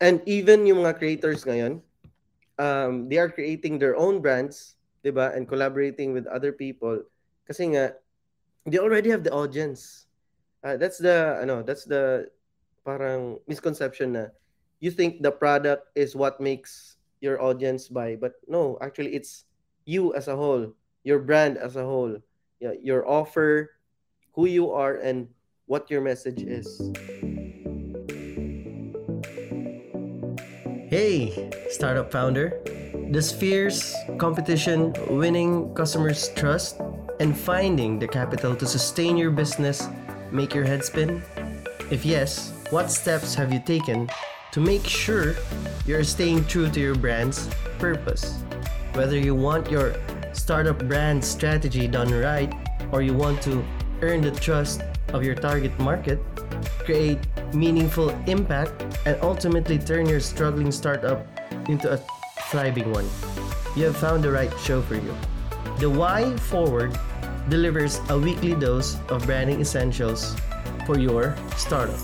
And even yung mga creators ngayon, um, they are creating their own brands, 'di ba? And collaborating with other people kasi nga they already have the audience. Uh, that's the ano, that's the parang misconception na you think the product is what makes your audience buy, but no, actually it's you as a whole, your brand as a whole, your offer, who you are and what your message is. Hey, startup founder. Does fierce competition, winning customers' trust, and finding the capital to sustain your business make your head spin? If yes, what steps have you taken to make sure you're staying true to your brand's purpose? Whether you want your startup brand strategy done right or you want to earn the trust of your target market, create meaningful impact, and ultimately turn your struggling startup into a thriving one. You have found the right show for you. The Why Forward delivers a weekly dose of branding essentials for your startup.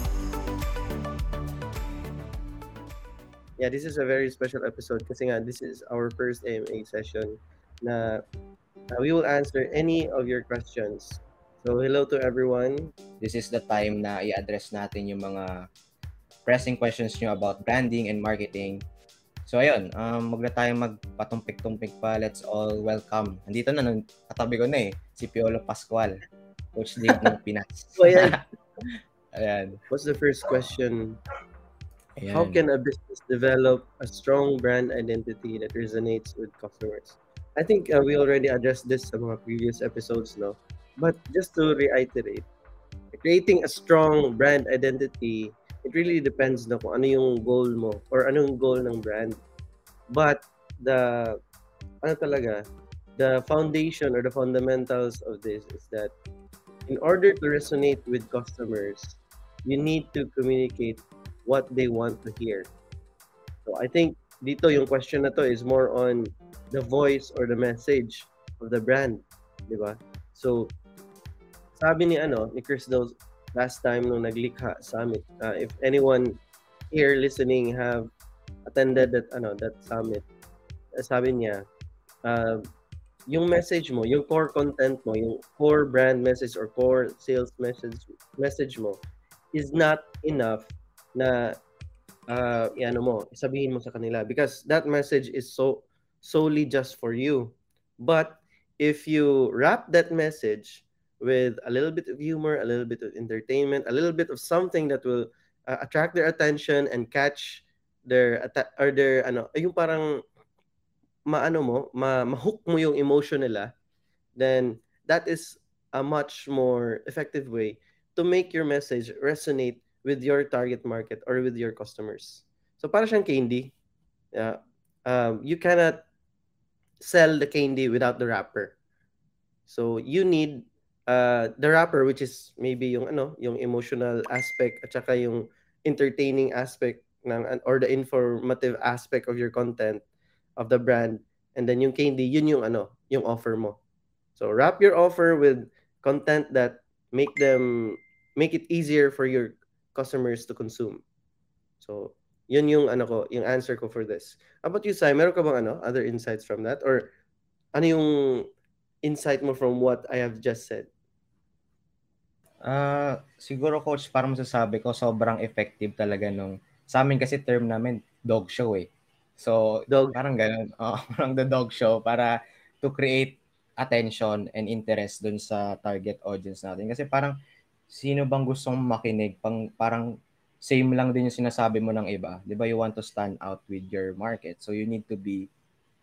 Yeah, this is a very special episode nga this is our first AMA session na uh, we will answer any of your questions So, hello to everyone. This is the time na i-address natin yung mga pressing questions nyo about branding and marketing. So, ayun, um, wag na tayong magpatumpik-tumpik pa. Let's all welcome. Nandito na, nung katabi ko na eh, si Piolo Pascual, Coach League ng Pinas. so, ayan. ayan. What's the first question? Ayan. How can a business develop a strong brand identity that resonates with customers? I think uh, we already addressed this sa mga previous episodes, no? But just to reiterate, creating a strong brand identity, it really depends na kung ano yung goal mo or anong goal ng brand. But the, ano talaga, the foundation or the fundamentals of this is that in order to resonate with customers, you need to communicate what they want to hear. So I think dito yung question na to is more on the voice or the message of the brand, di ba? So sabi ni ano ni Chris daw last time nung naglikha summit uh, if anyone here listening have attended that ano that summit uh, sabi niya uh, yung message mo yung core content mo yung core brand message or core sales message message mo is not enough na uh, ano mo sabihin mo sa kanila. Because that message is so solely just for you. But if you wrap that message with a little bit of humor, a little bit of entertainment, a little bit of something that will uh, attract their attention and catch their or their ano, yung parang maano mo, ma hook mo yung emotion nila, then that is a much more effective way to make your message resonate with your target market or with your customers. So para siyang candy. Yeah. Um, you cannot sell the candy without the wrapper. So you need uh, the rapper which is maybe yung ano, yung emotional aspect at saka yung entertaining aspect ng or the informative aspect of your content of the brand and then yung candy yun yung ano, yung offer mo. So wrap your offer with content that make them make it easier for your customers to consume. So yun yung ano ko, yung answer ko for this. How about you, Sai? Meron ka bang ano, other insights from that? Or ano yung insight mo from what I have just said? Uh, siguro coach, para masasabi ko, sobrang effective talaga nung, sa amin kasi term namin, dog show eh. So, dog. parang ganun. Oh, parang the dog show para to create attention and interest dun sa target audience natin. Kasi parang, sino bang gustong makinig? Pang, parang same lang din yung sinasabi mo ng iba. Di ba? You want to stand out with your market. So, you need to be,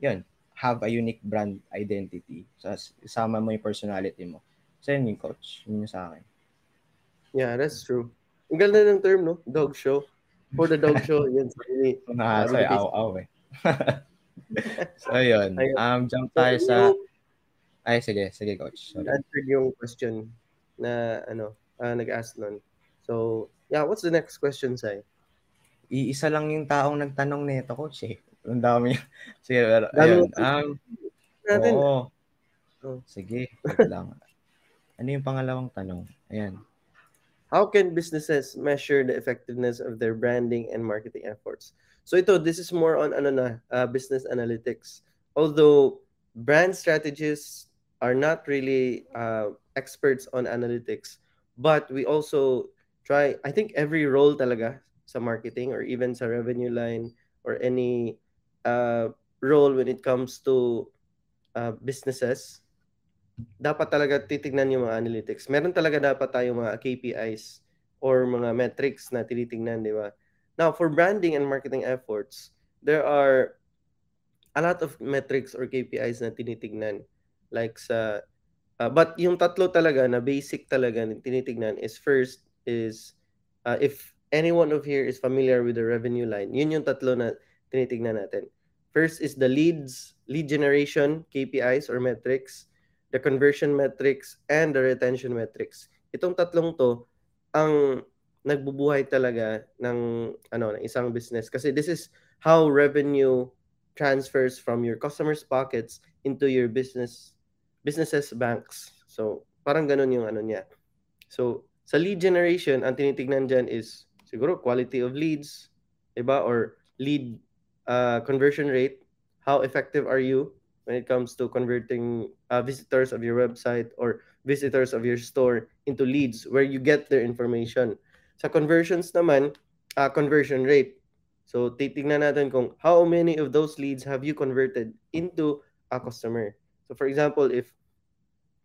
yun, have a unique brand identity. So, isama mo yung personality mo. So, yun yung coach. Yun yung sa akin. Yeah, that's true. Ang ganda ng term, no? Dog show. For the dog show, yun. Sa ini. Nakasa, aw-aw eh. so, yun. Um, jump tayo sa... Ay, sige. Sige, coach. Sorry. Answered yung question na, ano, uh, nag-ask nun. So, yeah, what's the next question, Sai? Iisa lang yung taong nagtanong nito, coach eh. Ang dami. Sige, pero, ayun. Um, natin. Oo. Oh. Sige, lang. Ano yung pangalawang tanong? Ayan. how can businesses measure the effectiveness of their branding and marketing efforts? So ito, this is more on ano na, uh, business analytics. Although brand strategists are not really uh, experts on analytics, but we also try, I think every role talaga sa marketing or even sa revenue line or any uh, role when it comes to uh, businesses, dapat talaga titignan yung mga analytics. Meron talaga dapat tayong mga KPIs or mga metrics na tinitingnan, di ba? Now, for branding and marketing efforts, there are a lot of metrics or KPIs na tinitingnan. Like sa, uh, but yung tatlo talaga na basic talaga na tinitingnan is first is uh, if anyone of here is familiar with the revenue line, yun yung tatlo na tinitingnan natin. First is the leads, lead generation, KPIs or metrics the conversion metrics, and the retention metrics. Itong tatlong to ang nagbubuhay talaga ng ano ng isang business kasi this is how revenue transfers from your customers pockets into your business businesses banks. So parang ganun yung ano niya. So sa lead generation, ang tinitingnan diyan is siguro quality of leads, 'di ba? Or lead uh, conversion rate, how effective are you when it comes to converting uh, visitors of your website or visitors of your store into leads where you get their information. Sa conversions naman, uh, conversion rate. So titingnan natin kung how many of those leads have you converted into a customer. So for example, if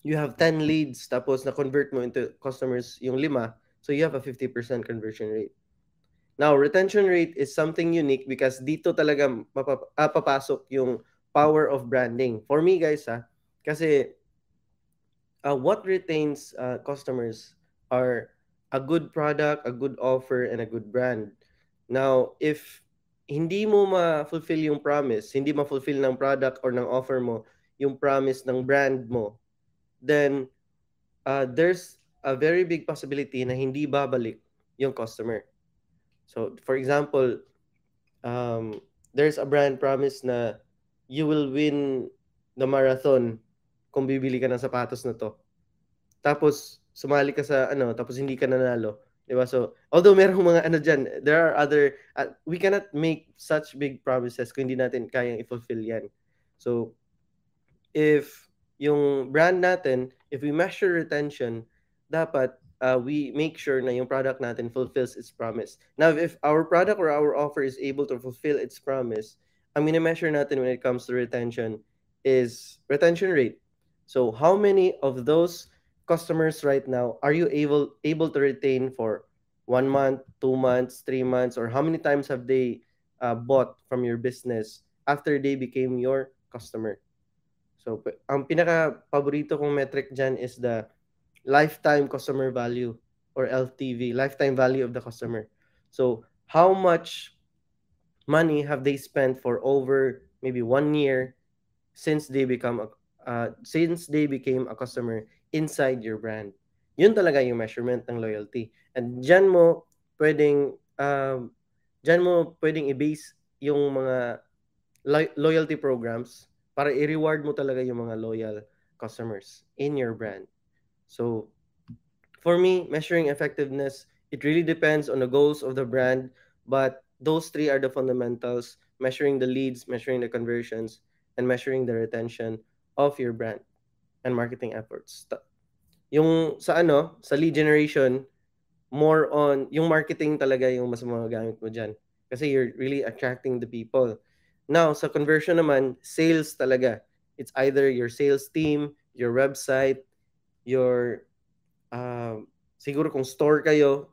you have 10 leads tapos na-convert mo into customers yung lima, so you have a 50% conversion rate. Now, retention rate is something unique because dito talaga mapap- ah, yung power of branding. For me guys ha, kasi uh, what retains uh, customers are a good product, a good offer, and a good brand. Now, if hindi mo ma-fulfill yung promise, hindi ma-fulfill ng product or ng offer mo yung promise ng brand mo, then uh, there's a very big possibility na hindi babalik yung customer. So, for example, um, there's a brand promise na you will win the marathon kung bibili ka ng sapatos na to. Tapos, sumali ka sa ano, tapos hindi ka nanalo. Di ba? So, although merong mga ano dyan, there are other, uh, we cannot make such big promises kung hindi natin kayang i-fulfill yan. So, if yung brand natin, if we measure retention, dapat uh, we make sure na yung product natin fulfills its promise. Now, if our product or our offer is able to fulfill its promise, I'm gonna measure natin when it comes to retention is retention rate. So how many of those customers right now are you able able to retain for one month, two months, three months, or how many times have they uh, bought from your business after they became your customer? So ang pinaka paborito kong metric dyan is the lifetime customer value or LTV, lifetime value of the customer. So how much money have they spent for over maybe one year since they become a uh, since they became a customer inside your brand. Yun talaga yung measurement ng loyalty. And dyan mo pwedeng um, dyan mo pwedeng i-base yung mga lo- loyalty programs para i-reward mo talaga yung mga loyal customers in your brand. So for me, measuring effectiveness, it really depends on the goals of the brand, but those three are the fundamentals measuring the leads measuring the conversions and measuring the retention of your brand and marketing efforts. Yung sa ano sa lead generation more on yung marketing talaga yung mas magagamit mo diyan kasi you're really attracting the people. Now sa conversion naman sales talaga. It's either your sales team your website your uh, siguro kung store kayo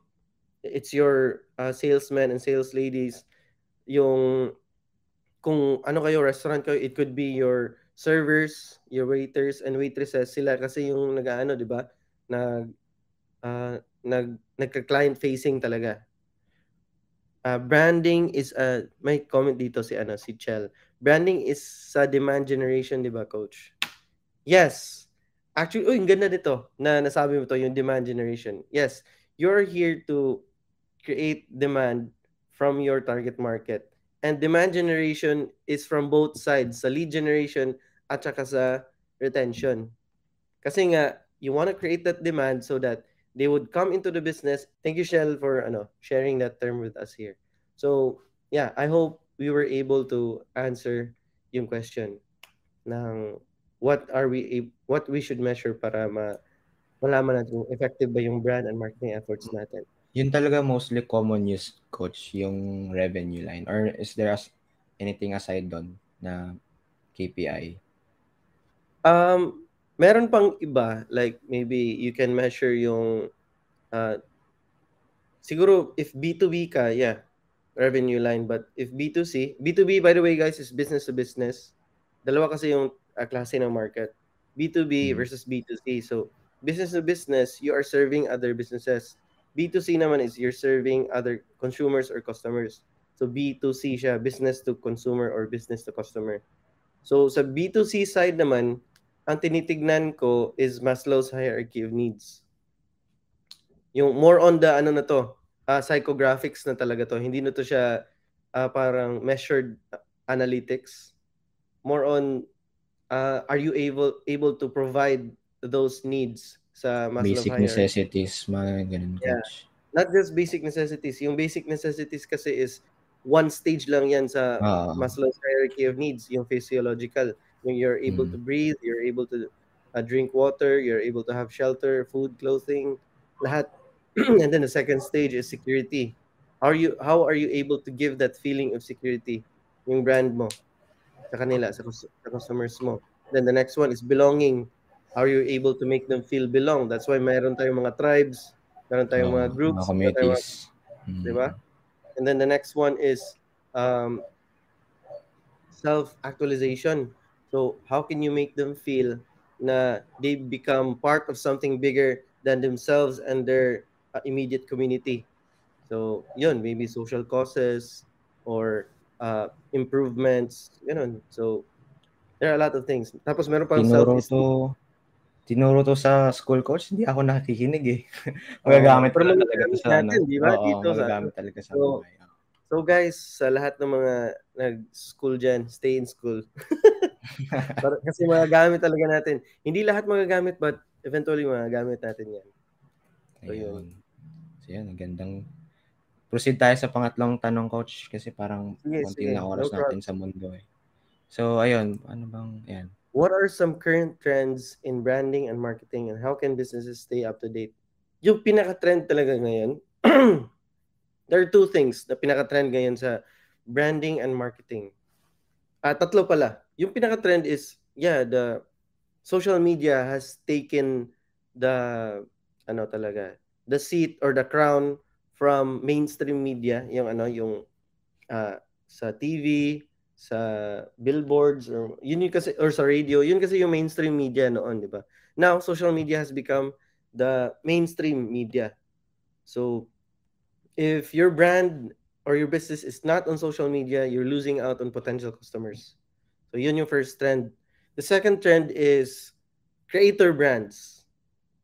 it's your uh, salesmen and sales ladies yung kung ano kayo restaurant kayo it could be your servers your waiters and waitresses. Sila kasi yung nag-ano 'di ba? Nag uh, nag nagka-client facing talaga. Uh, branding is a may comment dito si ano si Chel branding is sa demand generation 'di ba coach? Yes actually uy ganda nito na nasabi mo to yung demand generation yes you're here to create demand from your target market. And demand generation is from both sides, sa lead generation at saka sa retention. Kasi nga, you want to create that demand so that they would come into the business. Thank you, Shell, for ano, sharing that term with us here. So, yeah, I hope we were able to answer yung question ng what are we what we should measure para ma malaman natin kung effective ba yung brand and marketing efforts natin. Yun talaga mostly common use coach yung revenue line or is there as anything aside doon na KPI? Um meron pang iba like maybe you can measure yung uh, siguro if B2B ka, yeah, revenue line but if B2C, B2B by the way guys is business to business. Dalawa kasi yung uh, klase ng market. B2B mm-hmm. versus B2C. So business to business, you are serving other businesses. B2C naman is you're serving other consumers or customers. So B2C siya, business to consumer or business to customer. So sa B2C side naman, ang tinitignan ko is Maslow's hierarchy of needs. Yung more on the ano na to, uh, psychographics na talaga to. Hindi na to siya uh, parang measured analytics. More on uh, are you able able to provide those needs sa Maslow Basic hierarchy. necessities, mga ganun. Yeah. Coach. Not just basic necessities. Yung basic necessities kasi is one stage lang yan sa uh, Maslow's hierarchy of needs, yung physiological. Yung you're able mm. to breathe, you're able to uh, drink water, you're able to have shelter, food, clothing, lahat. and then the second stage is security. How are you how are you able to give that feeling of security yung brand mo sa kanila sa, sa customers mo? Then the next one is belonging How are you able to make them feel belong? That's why mayroon tayong mga tribes, mayroon tayong mga groups, mga communities. Mga, mm. Di ba? And then the next one is um, self-actualization. So how can you make them feel na they become part of something bigger than themselves and their uh, immediate community? So yun, maybe social causes or uh, improvements, know. So there are a lot of things. Tapos meron pang self-esteem tinuro to sa school coach, hindi ako nakikinig eh. magagamit pala talaga to sa ano. Di ba? Oo, Dito magagamit sa, talaga sa so, buhay. So guys, sa lahat ng mga nag-school dyan, stay in school. Kasi magagamit talaga natin. Hindi lahat magagamit but eventually magagamit natin yan. So, Ayun. So yan, ang gandang proceed tayo sa pangatlong tanong coach kasi parang yes, konti yes, na oras no natin sa mundo eh. So ayun, ano bang yan? what are some current trends in branding and marketing and how can businesses stay up to date? Yung pinaka-trend talaga ngayon, there are two things na pinaka-trend ngayon sa branding and marketing. Ah, tatlo pala. Yung pinaka-trend is, yeah, the social media has taken the, ano talaga, the seat or the crown from mainstream media, yung ano, yung uh, sa TV, sa billboards or yun yung kasi or sa radio yun kasi yung mainstream media noon di ba? Now social media has become the mainstream media. So if your brand or your business is not on social media you're losing out on potential customers. So yun yung first trend. The second trend is creator brands.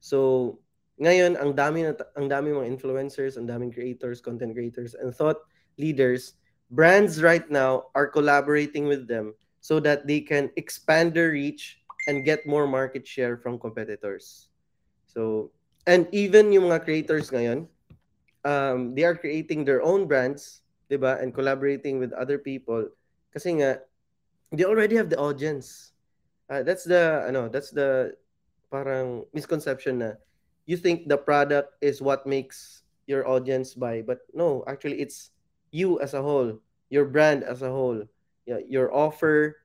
So ngayon ang dami na ang dami mga influencers ang daming creators content creators and thought leaders brands right now are collaborating with them so that they can expand their reach and get more market share from competitors. So, and even yung mga creators ngayon, um, they are creating their own brands, diba? And collaborating with other people. Kasi nga, they already have the audience. Uh, that's the, ano, that's the parang misconception na you think the product is what makes your audience buy. But no, actually, it's you as a whole, your brand as a whole, your offer,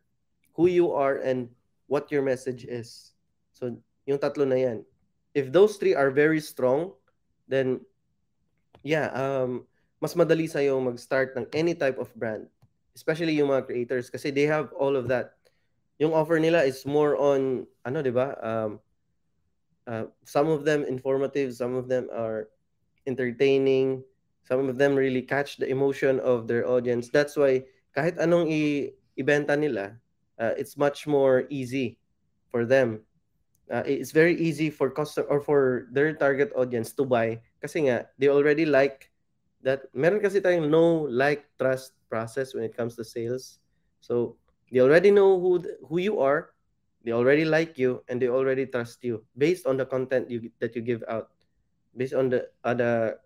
who you are, and what your message is. So, yung tatlo na yan. If those three are very strong, then, yeah, um, mas madali sa'yo mag-start ng any type of brand. Especially yung mga creators kasi they have all of that. Yung offer nila is more on, ano, di ba? Um, uh, some of them informative, some of them are entertaining, some of them really catch the emotion of their audience. That's why kahit anong i- ibenta nila, uh, it's much more easy for them. Uh, it's very easy for customer or for their target audience to buy kasi nga they already like that. Meron kasi tayong no like trust process when it comes to sales. So they already know who who you are, they already like you and they already trust you based on the content you that you give out. based on the the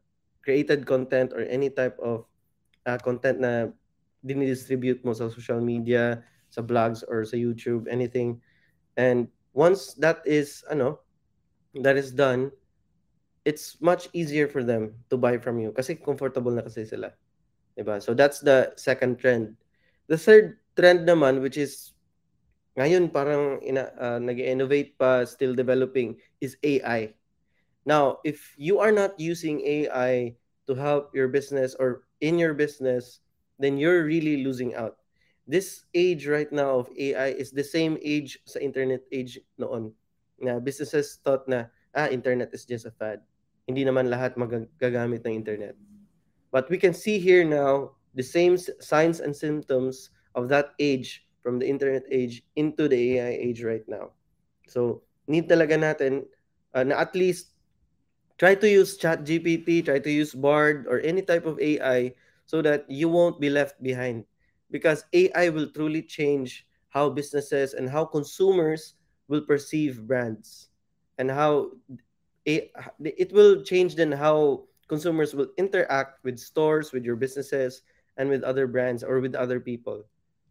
created content or any type of uh, content na dinidistribute mo sa social media, sa blogs or sa YouTube, anything. And once that is ano, that is done, it's much easier for them to buy from you kasi comfortable na kasi sila. Diba? So that's the second trend. The third trend naman which is ngayon parang ina, uh, nag-innovate pa, still developing is AI. Now, if you are not using AI to help your business or in your business, then you're really losing out. This age right now of AI is the same age sa internet age noon. Na businesses thought na, ah, internet is just a fad. Hindi naman lahat magagamit ng internet. But we can see here now the same signs and symptoms of that age from the internet age into the AI age right now. So, need talaga natin uh, na at least try to use chat gpt try to use bard or any type of ai so that you won't be left behind because ai will truly change how businesses and how consumers will perceive brands and how it will change then how consumers will interact with stores with your businesses and with other brands or with other people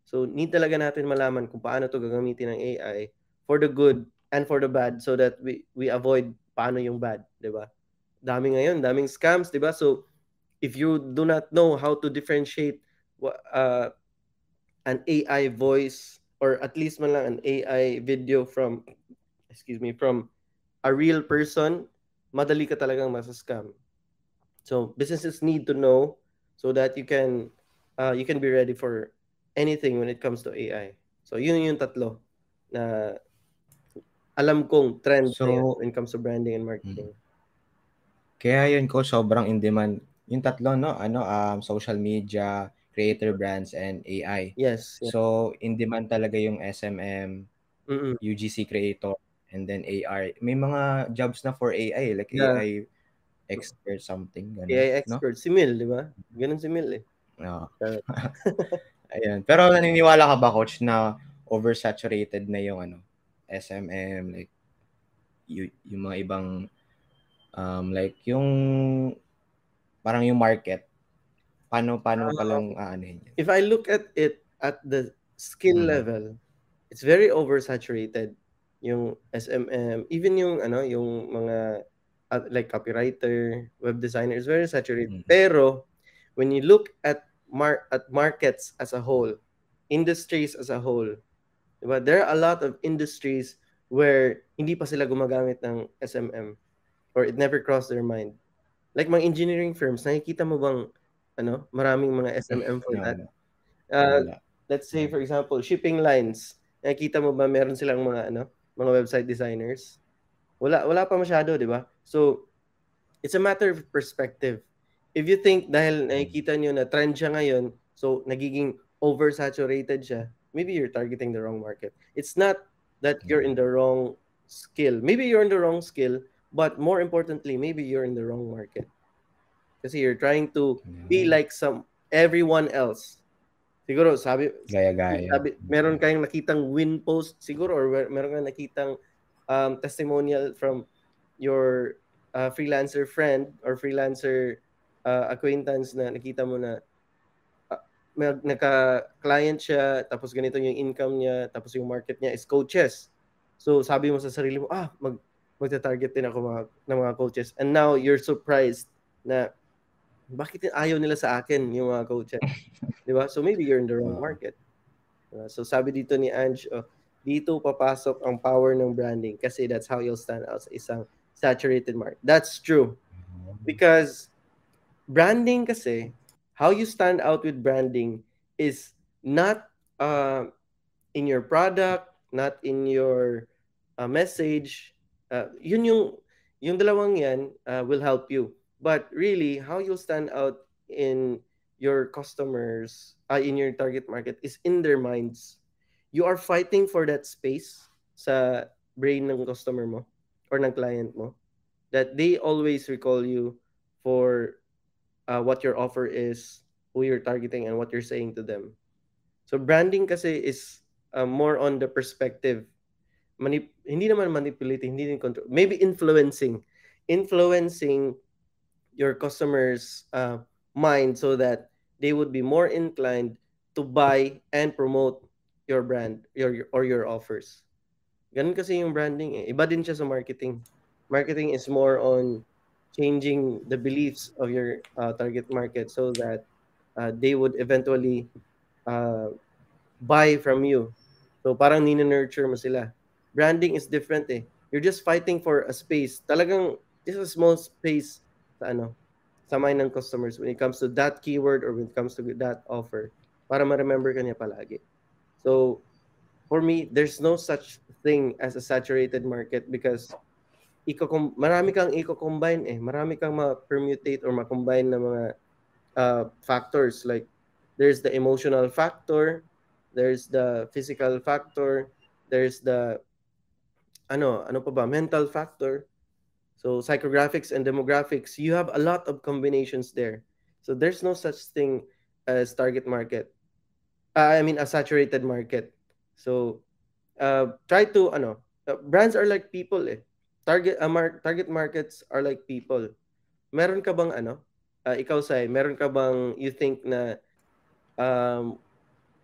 so need talaga natin malaman kung paano to gagamitin ng AI for the good and for the bad so that we we avoid paano yung bad, 'di ba? dami ngayon, daming scams, 'di ba? So if you do not know how to differentiate uh, an AI voice or at least man lang an AI video from excuse me, from a real person, madali ka talagang masa-scam. So businesses need to know so that you can uh, you can be ready for anything when it comes to AI. So yun yung tatlo na alam kong trend so, when it comes to branding and marketing. Hmm. Kaya yun ko sobrang in demand. Yung tatlo no, ano um social media, creator brands and AI. Yes. yes. So in demand talaga yung SMM, Mm-mm. UGC creator and then AR. May mga jobs na for AI like yeah. AI expert something ganun, AI expert no? si Mil, di ba? Ganun si Mil eh. No. Ayun. Pero naniniwala ka ba coach na oversaturated na yung ano SMM like y- yung mga ibang um, like yung parang yung market paano paano uh, palang aanhin uh, if I look at it at the skill mm-hmm. level it's very oversaturated yung SMM even yung ano yung mga uh, like copywriter web designer is very saturated mm-hmm. pero when you look at mar- at markets as a whole industries as a whole diba there are a lot of industries where hindi pa sila gumagamit ng SMM or it never crossed their mind. Like mga engineering firms, nakikita mo bang ano, maraming mga SMM for that? Uh, let's say for example, shipping lines. Nakikita mo ba meron silang mga ano, mga website designers? Wala wala pa masyado, 'di ba? So it's a matter of perspective. If you think dahil nakikita niyo na trend siya ngayon, so nagiging oversaturated siya, maybe you're targeting the wrong market. It's not that you're in the wrong skill. Maybe you're in the wrong skill, But more importantly, maybe you're in the wrong market. Kasi you're trying to be like some everyone else. Siguro sabi gaya-gaya. Sabi, meron kayong nakitang win post siguro or meron kayong nakitang um, testimonial from your uh, freelancer friend or freelancer uh, acquaintance na nakita mo na uh, naka-client siya, tapos ganito yung income niya, tapos yung market niya is coaches. So sabi mo sa sarili mo, ah, mag magta-target din ako mga, ng mga coaches. And now, you're surprised na bakit ayaw nila sa akin yung mga coaches. Di ba? So maybe you're in the wrong market. Diba? So sabi dito ni Ange, oh, dito papasok ang power ng branding kasi that's how you'll stand out sa isang saturated market. That's true. Because branding kasi, how you stand out with branding is not uh, in your product, not in your uh, message, uh, yun yung yung dalawang yan uh, will help you. But really how you'll stand out in your customers uh, in your target market is in their minds. You are fighting for that space sa brain ng customer mo or ng client mo that they always recall you for uh, what your offer is who you're targeting and what you're saying to them so branding kasi is uh, more on the perspective manip- hindi naman manipulating, hindi din control. Maybe influencing. influencing your customers' uh, mind so that they would be more inclined to buy and promote your brand your or your offers. Ganun kasi yung branding eh. Iba din siya sa marketing. Marketing is more on changing the beliefs of your uh, target market so that uh, they would eventually uh, buy from you. So parang nina-nurture mo sila. Branding is different eh. You're just fighting for a space. Talagang just a small space sa ano, sa mind ng customers when it comes to that keyword or when it comes to that offer para ma-remember ka niya palagi. So, for me, there's no such thing as a saturated market because iko marami kang i-combine eh. Marami kang ma-permutate or ma-combine na mga uh, factors like there's the emotional factor, there's the physical factor, there's the ano, ano pa ba, mental factor. So psychographics and demographics, you have a lot of combinations there. So there's no such thing as target market. Uh, I mean a saturated market. So uh, try to ano, uh, brands are like people eh. Target uh, mar- target markets are like people. Meron ka bang ano? Uh, ikaw say, meron ka bang you think na um,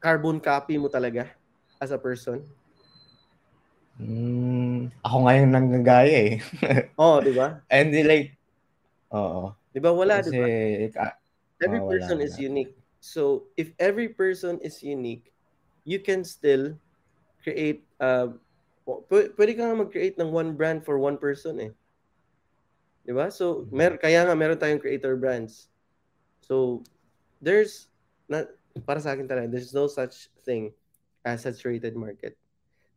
carbon copy mo talaga as a person? Hmm, ako ngayon nanggagaya eh. Oo, oh, di ba? And like, oo. Di ba wala, di ba? Every oh, person wala, is wala. unique. So, if every person is unique, you can still create, uh, p- pwede ka nga mag-create ng one brand for one person eh. Di ba? So, mm-hmm. mer kaya nga meron tayong creator brands. So, there's, not, para sa akin talaga, there's no such thing as saturated market.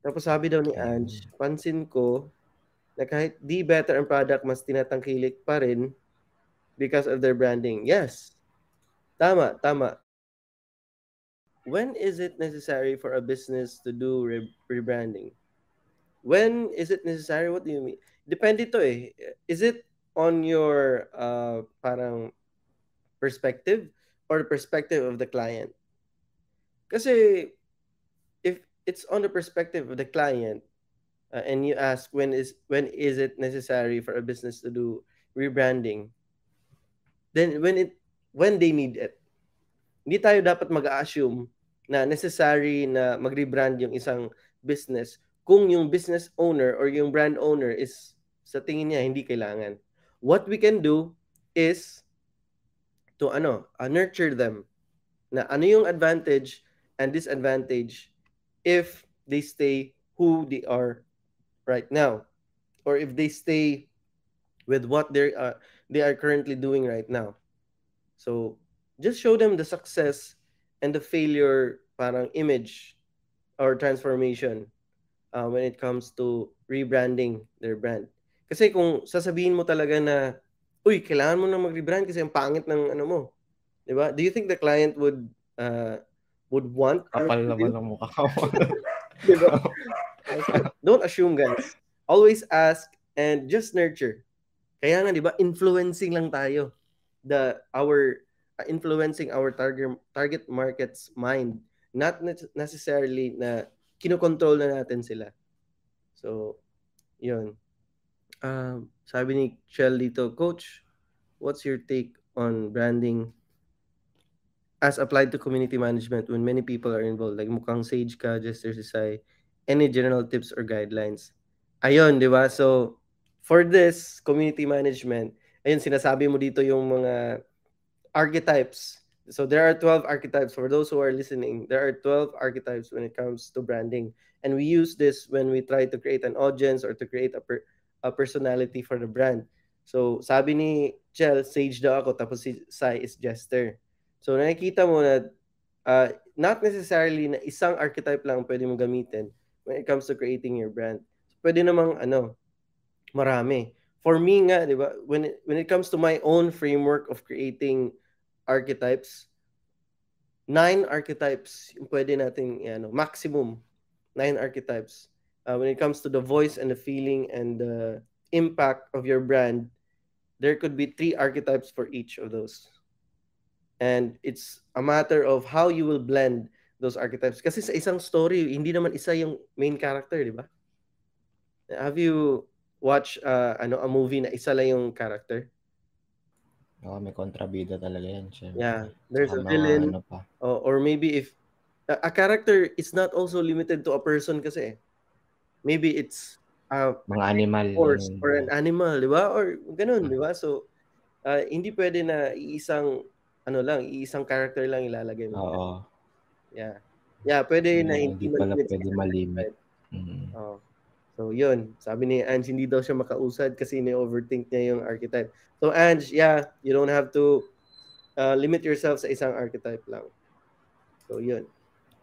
Tapos sabi daw ni Ange, pansin ko na kahit di better ang product, mas tinatangkilik pa rin because of their branding. Yes. Tama, tama. When is it necessary for a business to do re- rebranding? When is it necessary? What do you mean? Depende to eh. Is it on your uh, parang perspective or the perspective of the client? Kasi it's on the perspective of the client uh, and you ask when is when is it necessary for a business to do rebranding then when it when they need it hindi tayo dapat mag-assume na necessary na mag-rebrand yung isang business kung yung business owner or yung brand owner is sa tingin niya hindi kailangan. What we can do is to ano uh, nurture them na ano yung advantage and disadvantage if they stay who they are right now or if they stay with what they are they are currently doing right now. So just show them the success and the failure parang image or transformation uh, when it comes to rebranding their brand kasi kung sasabihin mo talaga na uy kailangan mo na mag-rebrand kasi ang pangit ng ano mo 'di ba do you think the client would uh, would want. Kapal naman ng mukha mo. Don't assume, guys. Always ask and just nurture. Kaya nga, di ba, influencing lang tayo. The, our, uh, influencing our target, target market's mind. Not necessarily na kinokontrol na natin sila. So, yun. Um, sabi ni Chell dito, Coach, what's your take on branding as applied to community management when many people are involved? Like mukhang sage ka, Jester Sisay, any general tips or guidelines? Ayun, di ba? So, for this, community management, ayun, sinasabi mo dito yung mga archetypes. So, there are 12 archetypes. For those who are listening, there are 12 archetypes when it comes to branding. And we use this when we try to create an audience or to create a, per, a personality for the brand. So, sabi ni Chel, sage daw ako, tapos si Sai is jester. So nakikita mo na uh, not necessarily na isang archetype lang pwede mo gamitin when it comes to creating your brand. So, pwede namang ano, marami. For me nga, 'di ba, when it, when it comes to my own framework of creating archetypes, nine archetypes yung pwede nating ano, maximum nine archetypes. Uh, when it comes to the voice and the feeling and the impact of your brand, there could be three archetypes for each of those. And it's a matter of how you will blend those archetypes. Kasi sa isang story, hindi naman isa yung main character, di ba? Have you watch uh, ano a movie na isa lang yung character. Oo, may kontrabida talaga yan. Syempre. Yeah, there's Saka a villain. Ano pa. Oh, or maybe if a, a character is not also limited to a person kasi. Maybe it's uh, mga animal or, or an animal, di ba? Or ganun, di ba? So uh, hindi pwede na iisang ano lang, iisang character lang ilalagay mo. Oo. Yeah. Yeah, pwede yeah, na hindi, hindi pala pwede malimit. Mm-hmm. Oh. So, yun. Sabi ni Ange, hindi daw siya makausad kasi ni-overthink niya yung archetype. So, Ange, yeah, you don't have to uh, limit yourself sa isang archetype lang. So, yun.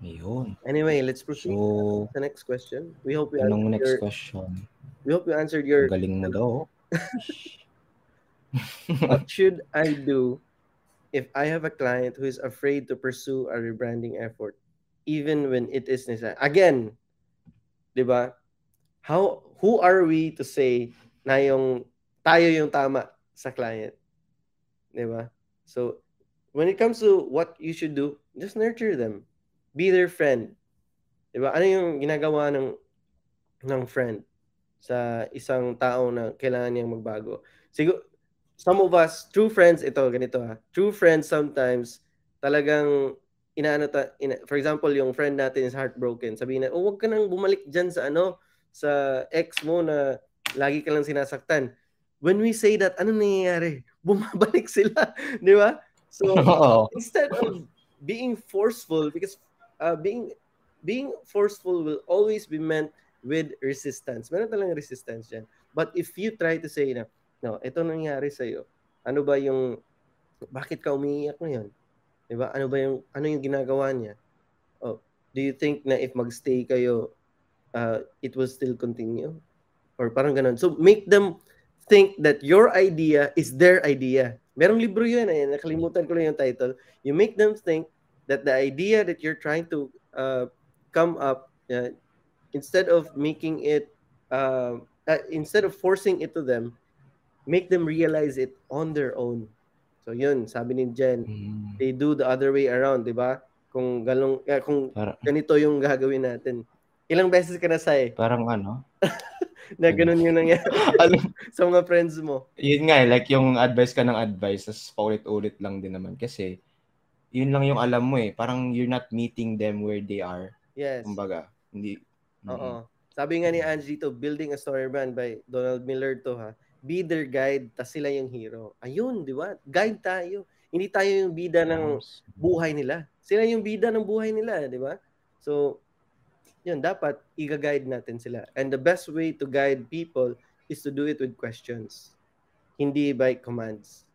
Ayun. Anyway, let's proceed so, to the next question. We hope you Anong next your, question? We hope you answered your... Galing mo daw. what should I do if I have a client who is afraid to pursue a rebranding effort, even when it is necessary? Again, di ba? How, who are we to say na yung tayo yung tama sa client? Di ba? So, when it comes to what you should do, just nurture them. Be their friend. Di ba? Ano yung ginagawa ng ng friend sa isang tao na kailangan niyang magbago? Siguro, some of us, true friends, ito, ganito ha. True friends sometimes, talagang inaano ta, ina, for example, yung friend natin is heartbroken. Sabihin na, oh, wag ka nang bumalik dyan sa ano, sa ex mo na lagi ka lang sinasaktan. When we say that, ano nangyayari? Bumabalik sila, di ba? So, instead of being forceful, because uh, being being forceful will always be meant with resistance. Meron talagang resistance dyan. But if you try to say na, No, ito nangyari sa iyo. Ano ba yung bakit ka umiiyak ngayon? 'Di ba? Ano ba yung ano yung ginagawa niya? Oh, do you think na if magstay kayo uh, it will still continue? Or parang ganun. So make them think that your idea is their idea. Merong libro yun eh, nakalimutan ko lang yung title. You make them think that the idea that you're trying to uh, come up, uh, instead of making it, uh, uh, instead of forcing it to them, make them realize it on their own. So yun, sabi ni Jen, mm. they do the other way around, 'di ba? Kung galong eh, kung ganito yung gagawin natin. Ilang beses ka na say? Parang ano? na ganun yung nangyari ano? sa mga friends mo. Yun nga, eh, like yung advice ka ng advice, tapos paulit-ulit lang din naman. Kasi, yun lang yung alam mo eh. Parang you're not meeting them where they are. Yes. Kumbaga, hindi. Oo. Sabi nga ni Angie to, Building a Story Brand by Donald Miller to ha be their guide, ta sila yung hero. Ayun, di ba? Guide tayo. Hindi tayo yung bida ng buhay nila. Sila yung bida ng buhay nila, di ba? So, yun, dapat i-guide natin sila. And the best way to guide people is to do it with questions. Hindi by commands.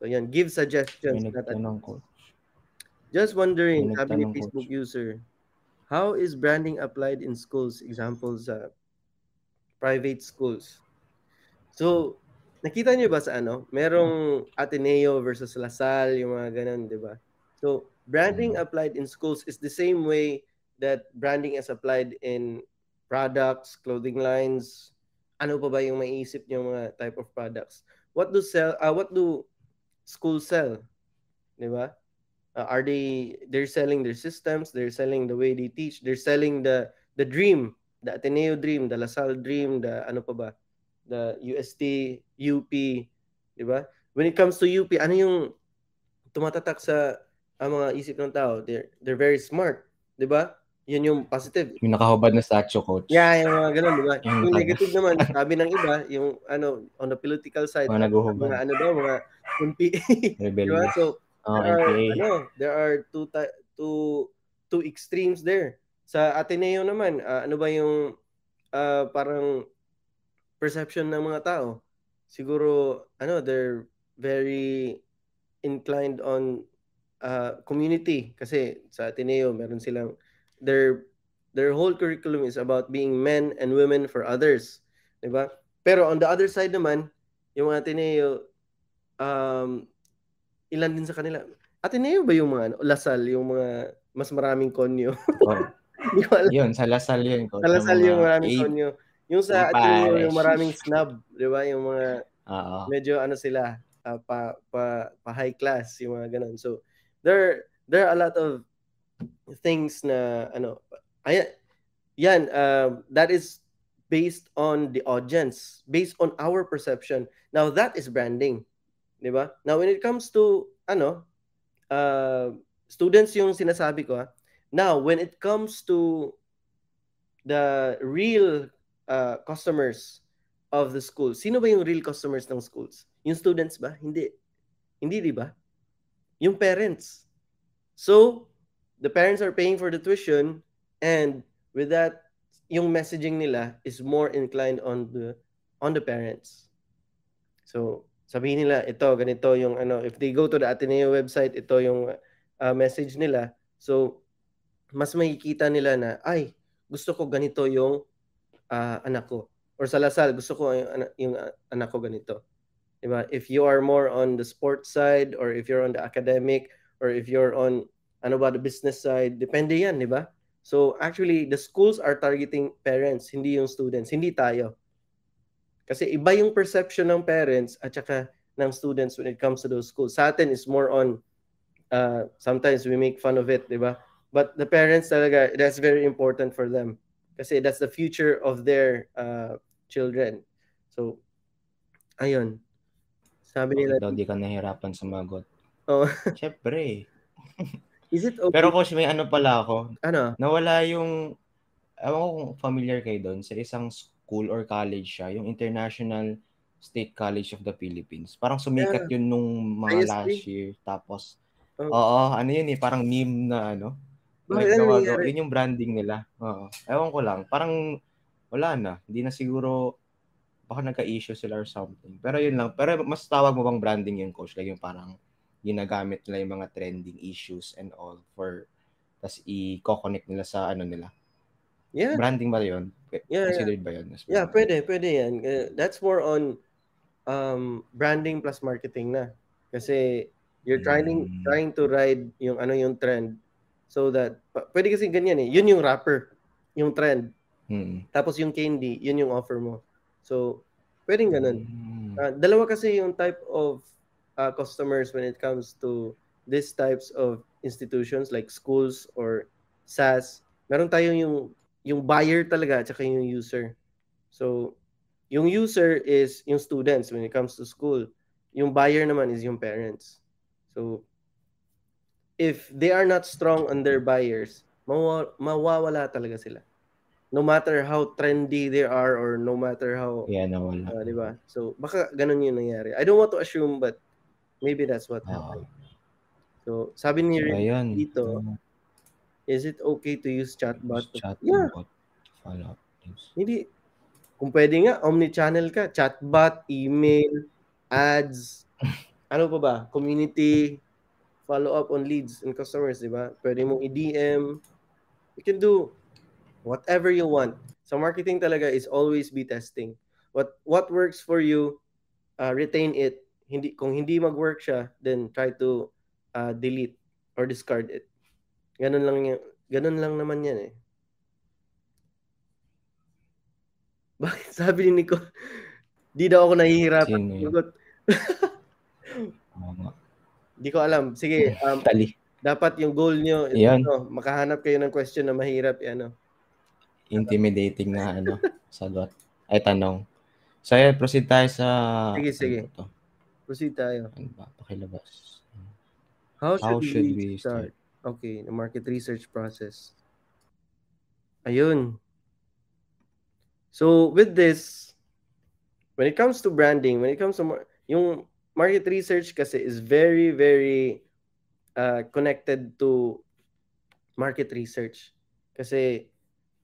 So, yun, give suggestions. Not coach. Just wondering, sabi ni Facebook coach. user, how is branding applied in schools? Examples, uh, private schools. So, nakita niyo ba sa ano? Merong Ateneo versus Lasal, yung mga ganun, di ba? So, branding mm. applied in schools is the same way that branding is applied in products, clothing lines. Ano pa ba yung maiisip niyo mga type of products? What do sell uh, what do schools sell? 'Di ba? Uh, are they they're selling their systems, they're selling the way they teach, they're selling the the dream, the Ateneo dream, the Lasal dream, the ano pa ba? the UST, UP, di ba? When it comes to UP, ano yung tumatatak sa ang mga isip ng tao? They're, they're very smart, di ba? Yun yung positive. Yung nakahubad na statue, coach. Yeah, yung mga ganun, di ba? Yung, yung negative naman, sabi ng iba, yung ano, on the political side, mga, mga ano daw, mga MP. di ba? So, oh, there, are, ano, there are two, two, two extremes there. Sa Ateneo naman, uh, ano ba yung uh, parang perception ng mga tao. Siguro, ano, they're very inclined on uh, community. Kasi sa Ateneo, meron silang, their, their whole curriculum is about being men and women for others. Diba? Pero on the other side naman, yung mga Ateneo, um, ilan din sa kanila. Ateneo ba yung mga ano, Lasal, yung mga mas maraming konyo? oh. yun, sa Lasal yun. Sa Lasal yung maraming eight, konyo. Yung sa atin yung, yung maraming snub, 'di ba? Yung mga Uh-oh. medyo ano sila, uh, pa, pa pa high class yung mga ganun. So there there are a lot of things na ano ay yan uh, that is based on the audience, based on our perception. Now that is branding. 'Di ba? Now when it comes to ano, uh, students yung sinasabi ko ha. Now when it comes to the real uh, customers of the school, sino ba yung real customers ng schools? Yung students ba? Hindi. Hindi, di ba? Yung parents. So, the parents are paying for the tuition and with that yung messaging nila is more inclined on the on the parents. So, sabihin nila ito ganito yung ano if they go to the Ateneo website ito yung uh, message nila. So, mas makikita nila na ay gusto ko ganito yung uh, anak ko or sa Lasal gusto ko yung, yung uh, anak ko ganito. Diba? If you are more on the sports side or if you're on the academic or if you're on ano ba the business side, depende yan, di ba? So actually, the schools are targeting parents, hindi yung students, hindi tayo. Kasi iba yung perception ng parents at saka ng students when it comes to those schools. Sa atin is more on, uh, sometimes we make fun of it, di ba? But the parents talaga, that's very important for them. Kasi that's the future of their uh, children. So, ayun. Sabi nila... Daw di ka nahirapan sumagot. Oh. Siyempre. Is it okay? Pero coach, may ano pala ako. Ano? Nawala yung, ewan ko kung familiar kayo doon, sa isang school or college siya, yung International State College of the Philippines. Parang sumikat yeah. yun nung mga ISP? last year. Tapos, oh. oo, ano yun eh, parang meme na ano. Like, ano gawa, yun yung branding nila. Oo. Ewan ko lang. Parang, wala na. Hindi na siguro, baka nagka-issue sila or something. Pero yun lang. Pero mas tawag mo bang branding yun, coach? Like yung parang, ginagamit nila yung mga trending issues and all for tas i-connect nila sa ano nila. Yeah. Branding ba 'yon? Yeah, Considered yeah. ba 'yon? Yeah, pwede, pwede 'yan. Uh, that's more on um branding plus marketing na. Kasi you're trying hmm. trying to ride yung ano yung trend so that pwede kasi ganyan eh. Yun yung rapper, yung trend. Hmm. Tapos yung candy, yun yung offer mo. So, pwedeng ganun. Hmm. Uh, dalawa kasi yung type of uh, customers when it comes to these types of institutions like schools or SaaS, meron tayong yung yung buyer talaga at saka yung user. So, yung user is yung students when it comes to school. Yung buyer naman is yung parents. So, if they are not strong on their buyers, mawa- mawawala talaga sila. No matter how trendy they are or no matter how yeah, nawala. Uh, 'di ba? So, baka ganun yung nangyari. I don't want to assume but Maybe that's what happened. So, sabi ni so, ayan. dito, is it okay to use chatbot? Use chatbot. Yeah. Follow up. Hindi. Kung pwede nga, omni-channel ka. Chatbot, email, ads, ano pa ba? Community, follow up on leads and customers, di ba? Pwede mong i-DM. You can do whatever you want. So marketing talaga is always be testing. What what works for you, uh, retain it hindi kung hindi mag-work siya, then try to uh, delete or discard it. Ganun lang yung, ganun lang naman 'yan eh. Bakit sabi ni Nico, di daw ako nahihirapan. Hindi ko alam. Sige, um, Tali. dapat yung goal nyo, ito, makahanap kayo ng question na mahirap, eh, ano. Intimidating na ano, sagot. Ay, tanong. So, ayan, proceed tayo sa... Sige, sige. Ano Proceed tayo. Ano ba? Pakilabas. How should, How should we, we start? start? Okay, the market research process. Ayun. So with this, when it comes to branding, when it comes to mar- yung market research kasi is very very uh, connected to market research. Kasi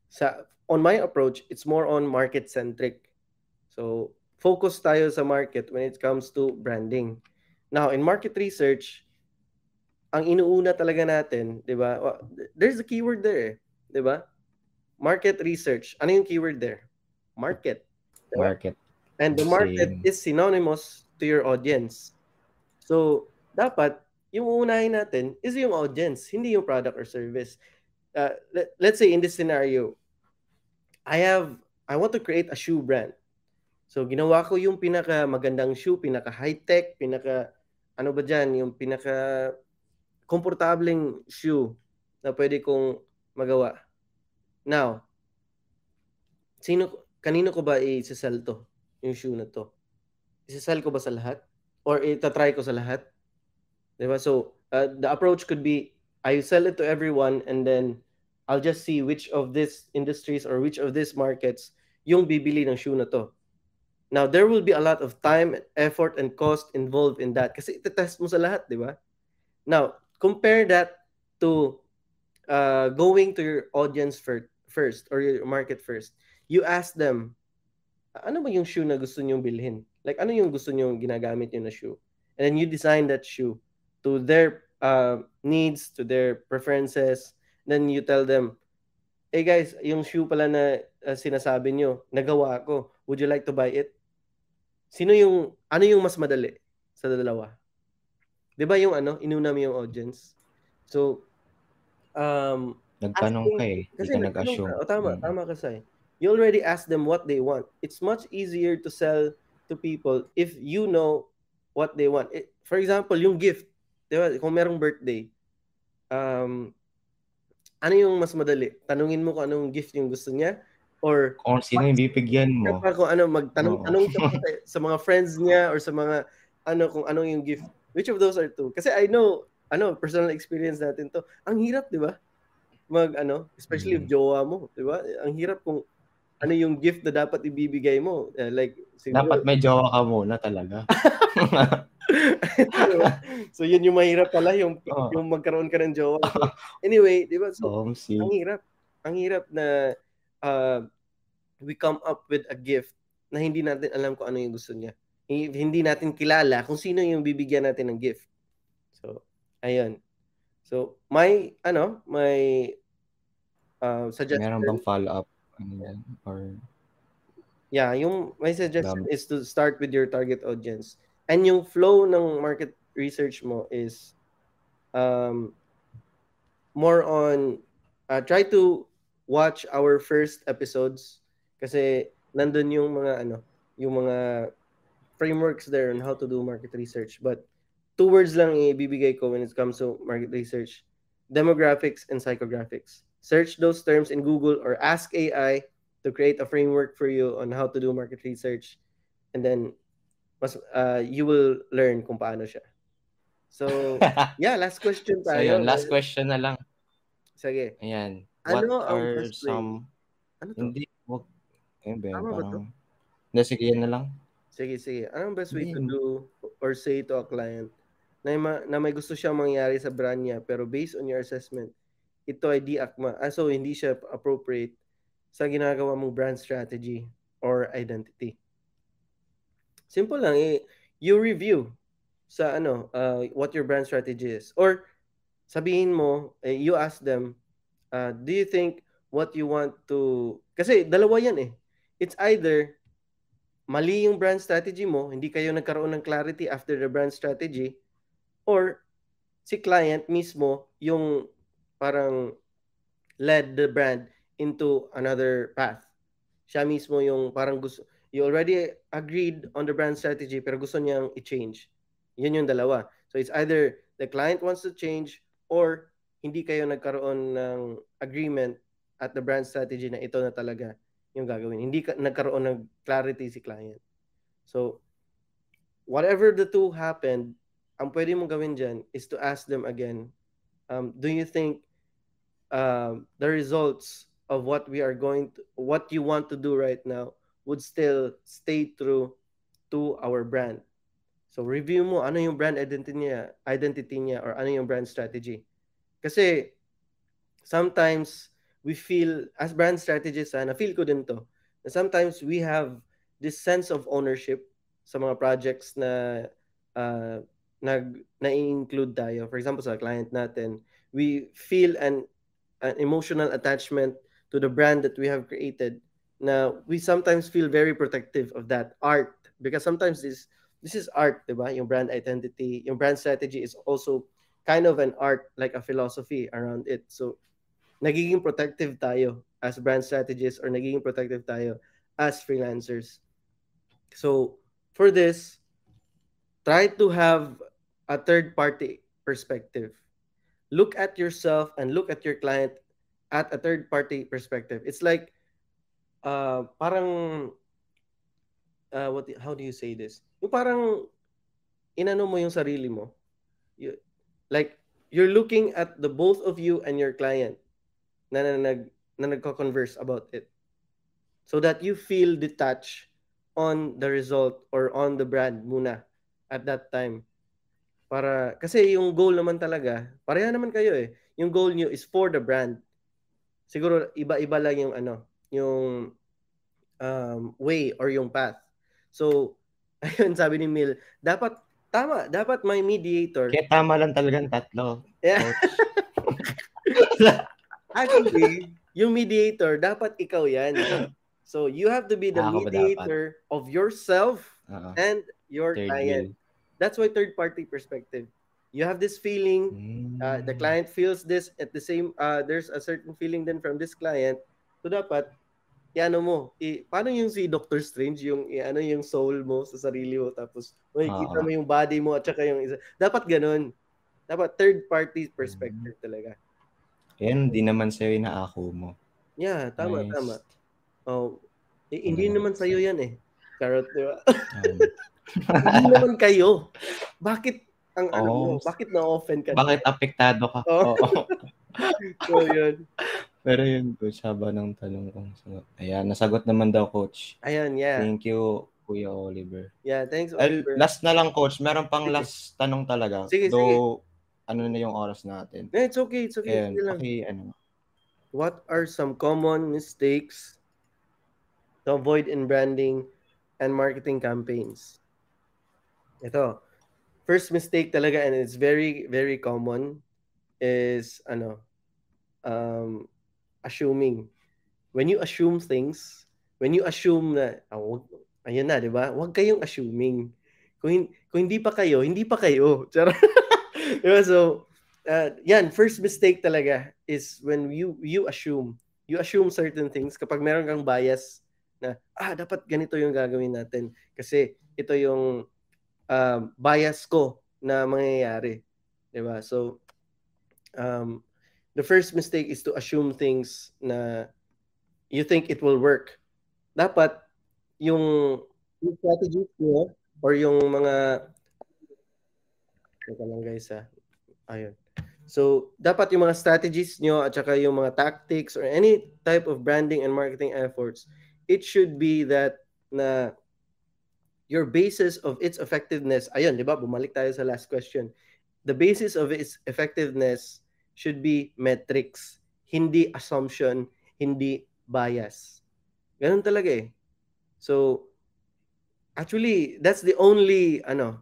sa on my approach, it's more on market centric. So focus tayo sa market when it comes to branding. Now, in market research, ang inuuna talaga natin, 'di ba? There's a keyword there, 'di ba? Market research. Ano yung keyword there? Market. Diba? Market. And the market is synonymous to your audience. So, dapat yung uunahin natin is yung audience, hindi yung product or service. Uh, let, let's say in this scenario, I have I want to create a shoe brand. So ginawa ko yung pinaka magandang shoe, pinaka high-tech, pinaka ano ba diyan, yung pinaka komportableng shoe na pwede kong magawa. Now, sino kanino ko ba i-sell to? Yung shoe na to. I-sell ko ba sa lahat? Or itatry ko sa lahat? Diba? So, uh, the approach could be, I sell it to everyone and then I'll just see which of these industries or which of these markets yung bibili ng shoe na to. Now, there will be a lot of time, effort, and cost involved in that kasi itetest mo sa lahat, di ba? Now, compare that to uh, going to your audience for, first or your market first. You ask them, ano ba yung shoe na gusto nyong bilhin? Like, ano yung gusto nyong ginagamit nyo na shoe? And then you design that shoe to their uh, needs, to their preferences. Then you tell them, hey guys, yung shoe pala na uh, sinasabi nyo, nagawa ko. Would you like to buy it? Sino yung, ano yung mas madali sa dalawa? 'Di ba yung ano, inuna mo yung audience. So um nagtanong ka eh, kasi ka nag-assume. Ka. O, tama, hmm. tama ka say. You already ask them what they want. It's much easier to sell to people if you know what they want. It, for example, yung gift, 'di ba? Kung merong birthday, um ano yung mas madali? Tanungin mo kung anong gift yung gusto niya or kung sino yung bibigyan mo. Kung ano magtanong tanong ka sa mga friends niya or sa mga ano kung ano yung gift Which of those are two? Kasi I know, ano, personal experience natin to. Ang hirap, di ba? Mag, ano, especially mm. if jowa mo, di ba? Ang hirap kung ano yung gift na dapat ibibigay mo. Uh, like, siguro, dapat may jowa ka muna talaga. so yun yung mahirap pala yung oh. yung magkaroon ka ng jowa. anyway, di ba? So, oh, see. ang hirap. Ang hirap na uh, we come up with a gift na hindi natin alam kung ano yung gusto niya hindi natin kilala kung sino yung bibigyan natin ng gift. So, ayun. So, my, ano, my uh, suggestion. Meron bang follow-up? Ano Or... Yeah, yung my suggestion um, is to start with your target audience. And yung flow ng market research mo is um, more on uh, try to watch our first episodes kasi nandun yung mga ano, yung mga frameworks there on how to do market research. But two words lang ibibigay ko when it comes to market research. Demographics and psychographics. Search those terms in Google or ask AI to create a framework for you on how to do market research. And then mas, uh, you will learn kung paano siya. So, yeah, last question tayo. So, yun, last question na lang. Sige. Ayan. What ano are some... Ano to? Hindi, wag... Ayun ba, Tama parang... Hindi, sige, yan na lang. Sige, sige. Anong best way to do or say to a client na, ma- na may gusto siyang mangyari sa brand niya pero based on your assessment, ito ay di akma. Ah, so hindi siya appropriate sa ginagawa mong brand strategy or identity. Simple lang eh. You review sa ano, uh, what your brand strategy is. Or sabihin mo, eh, you ask them, uh, do you think what you want to... Kasi dalawa yan eh. It's either mali yung brand strategy mo, hindi kayo nagkaroon ng clarity after the brand strategy, or si client mismo yung parang led the brand into another path. Siya mismo yung parang gusto, you already agreed on the brand strategy pero gusto niyang i-change. Yun yung dalawa. So it's either the client wants to change or hindi kayo nagkaroon ng agreement at the brand strategy na ito na talaga yung gagawin. Hindi ka, nagkaroon ng clarity si client. So, whatever the two happened, ang pwede mong gawin dyan is to ask them again, um, do you think uh, the results of what we are going to, what you want to do right now would still stay true to our brand? So review mo ano yung brand identity niya, identity niya or ano yung brand strategy. Kasi sometimes we feel, as brand strategists, na feel ko din to, na sometimes we have this sense of ownership sa mga projects na uh, nag na-include tayo. For example, sa client natin, we feel an, an emotional attachment to the brand that we have created na we sometimes feel very protective of that art because sometimes this this is art, 'di ba? Yung brand identity, yung brand strategy is also kind of an art like a philosophy around it. So nagiging protective tayo as brand strategists or nagiging protective tayo as freelancers. So, for this, try to have a third party perspective. Look at yourself and look at your client at a third party perspective. It's like uh, parang uh, what how do you say this? Yung parang inano mo yung sarili mo. You, like you're looking at the both of you and your client na, na, nag na nagko-converse about it. So that you feel detached on the result or on the brand muna at that time. Para kasi yung goal naman talaga, pareha naman kayo eh. Yung goal niyo is for the brand. Siguro iba-iba lang yung ano, yung um, way or yung path. So, ayun sabi ni Mil, dapat tama, dapat may mediator. Kaya tama lang talagang tatlo. Yeah. Actually, yung mediator, dapat ikaw yan. So, you have to be the Ako mediator of yourself uh-huh. and your third client. Wheel. That's why third-party perspective. You have this feeling, mm. uh, the client feels this at the same, uh, there's a certain feeling then from this client. So, dapat, ano mo, i, paano yung si Doctor Strange, yung i, ano yung soul mo sa sarili mo, tapos makikita uh-huh. mo yung body mo at saka yung isa. Dapat ganun. Dapat third-party perspective mm. talaga. Yan, hindi naman sa'yo inaako mo. Yeah, tama, nice. tama. Oh, eh, hindi naman sa'yo yan eh. Carrot, di ba? Um. hindi naman kayo. Bakit ang oh. ano mo? Bakit na-offend ka? Bakit na? apektado ka? Oh. oh. so, yun. Pero yun, coach, haba ng tanong ko. So, ayan, nasagot naman daw, coach. Ayan, yeah. Thank you, Kuya Oliver. Yeah, thanks, Oliver. Ay, last na lang, coach. Meron pang last tanong talaga. Sige, Though, sige ano na yung oras natin. Yeah, it's okay. It's okay. Ayan, okay, ano. What are some common mistakes to avoid in branding and marketing campaigns? Ito. First mistake talaga and it's very very common is ano um assuming. When you assume things, when you assume na oh, ayun na, 'di ba? Huwag kayong assuming. Kung, kung hindi pa kayo, hindi pa kayo. Diba? So, uh, yan, first mistake talaga is when you you assume. You assume certain things kapag meron kang bias na, ah, dapat ganito yung gagawin natin. Kasi ito yung uh, bias ko na mangyayari. Diba? So, um, the first mistake is to assume things na you think it will work. Dapat yung, yung strategies mo or yung mga Teka lang guys ha. Ayun. So, dapat yung mga strategies nyo at saka yung mga tactics or any type of branding and marketing efforts, it should be that na your basis of its effectiveness, ayun, di ba? Bumalik tayo sa last question. The basis of its effectiveness should be metrics, hindi assumption, hindi bias. Ganun talaga eh. So, actually, that's the only, ano,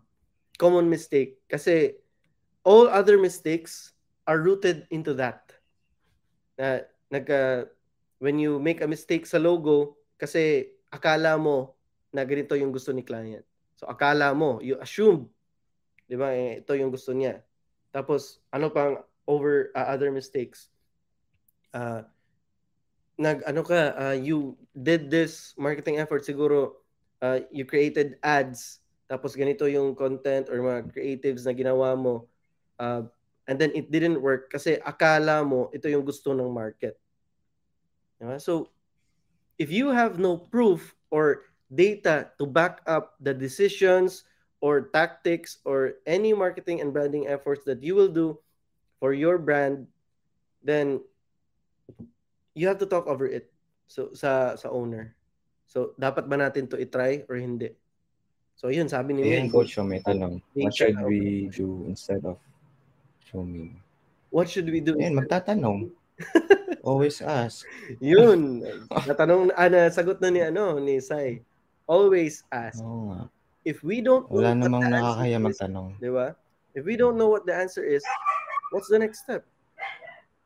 common mistake kasi all other mistakes are rooted into that. Na nagka when you make a mistake sa logo kasi akala mo na ganito yung gusto ni client. So akala mo, you assume, 'di ba? Eh, ito yung gusto niya. Tapos ano pang over uh, other mistakes? Uh, nag ano ka, uh, you did this marketing effort siguro uh, you created ads tapos ganito yung content or mga creatives na ginawa mo uh, and then it didn't work kasi akala mo ito yung gusto ng market. Diba? So, if you have no proof or data to back up the decisions or tactics or any marketing and branding efforts that you will do for your brand, then you have to talk over it so sa sa owner. So dapat ba natin to i-try or hindi? So yun, sabi ni Ayun, Coach, may tanong. What should we do instead of showing? What should we do? Ayun, magtatanong. Always ask. yun. Natanong, ah, sagot na ni, ano, ni Sai. Always ask. Oo nga. If we don't Wala know namang nakakaya magtanong. Di ba? If we don't know what the answer is, what's the next step?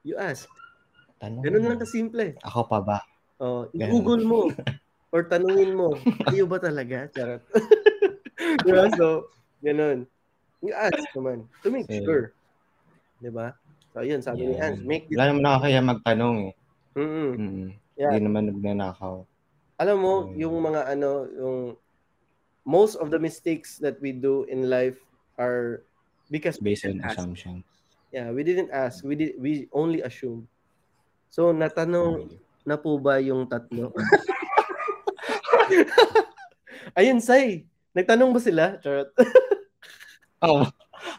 You ask. Tanong. Ganun lang kasimple. Ako pa ba? Oh, i-google mo. or tanungin mo, kayo ba talaga? Charot. diba? So, ganun. You ask naman to make okay. sure. Diba? So, yun, sabi yeah. ni Ans, make Wala naman nakakaya magtanong eh. Mm-mm. Mm-mm. Yeah. Hindi naman nagnanakaw. Alam mo, um, yung mga ano, yung most of the mistakes that we do in life are because based on assumptions. Yeah, we didn't ask. We did we only assume. So natanong na po ba yung tatlo? Ayun, Sai. Nagtanong ba sila? Charot. oh,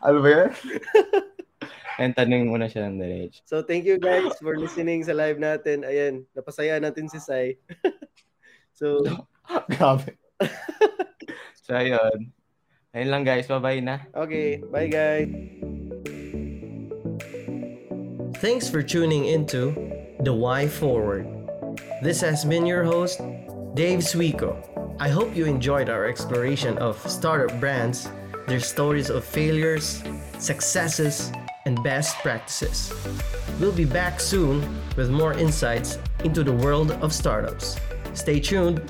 ano ba yun? And tanong muna siya ng diretso. So, thank you guys for listening sa live natin. Ayan, napasaya natin si Sai. so, grabe. so, ayun. Ayun lang guys. Bye-bye na. Okay. Bye guys. Thanks for tuning into The Why Forward. This has been your host, Dave Suico. I hope you enjoyed our exploration of startup brands, their stories of failures, successes, and best practices. We'll be back soon with more insights into the world of startups. Stay tuned